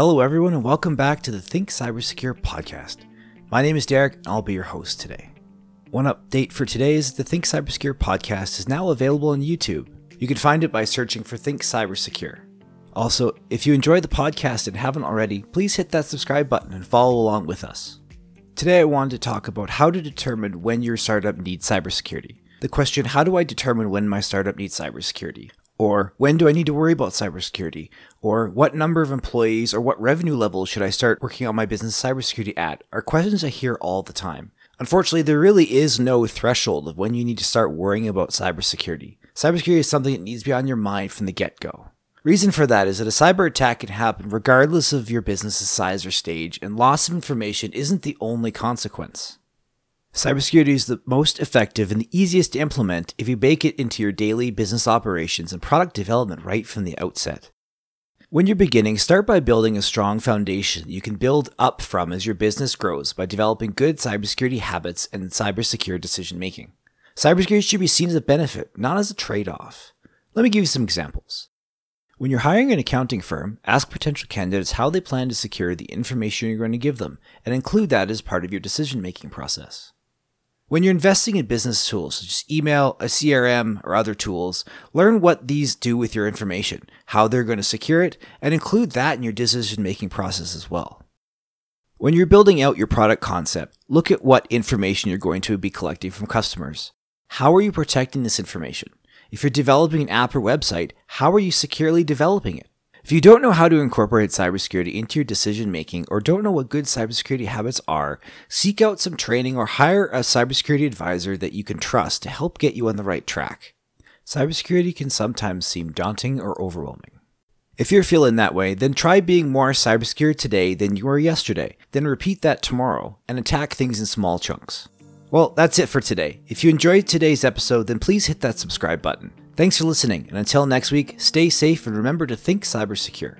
Hello, everyone, and welcome back to the Think Cybersecure podcast. My name is Derek, and I'll be your host today. One update for today is the Think Cybersecure podcast is now available on YouTube. You can find it by searching for Think Cybersecure. Also, if you enjoy the podcast and haven't already, please hit that subscribe button and follow along with us. Today, I wanted to talk about how to determine when your startup needs cybersecurity. The question, how do I determine when my startup needs cybersecurity? Or when do I need to worry about cybersecurity? Or what number of employees or what revenue level should I start working on my business cybersecurity at? Are questions I hear all the time. Unfortunately, there really is no threshold of when you need to start worrying about cybersecurity. Cybersecurity is something that needs to be on your mind from the get go. Reason for that is that a cyber attack can happen regardless of your business's size or stage, and loss of information isn't the only consequence. Cybersecurity is the most effective and the easiest to implement if you bake it into your daily business operations and product development right from the outset. When you're beginning, start by building a strong foundation you can build up from as your business grows by developing good cybersecurity habits and cybersecure decision making. Cybersecurity should be seen as a benefit, not as a trade off. Let me give you some examples. When you're hiring an accounting firm, ask potential candidates how they plan to secure the information you're going to give them and include that as part of your decision making process. When you're investing in business tools such as email, a CRM, or other tools, learn what these do with your information, how they're going to secure it, and include that in your decision making process as well. When you're building out your product concept, look at what information you're going to be collecting from customers. How are you protecting this information? If you're developing an app or website, how are you securely developing it? If you don't know how to incorporate cybersecurity into your decision making or don't know what good cybersecurity habits are, seek out some training or hire a cybersecurity advisor that you can trust to help get you on the right track. Cybersecurity can sometimes seem daunting or overwhelming. If you're feeling that way, then try being more cybersecure today than you were yesterday. Then repeat that tomorrow and attack things in small chunks. Well, that's it for today. If you enjoyed today's episode, then please hit that subscribe button. Thanks for listening, and until next week, stay safe and remember to think cyber secure.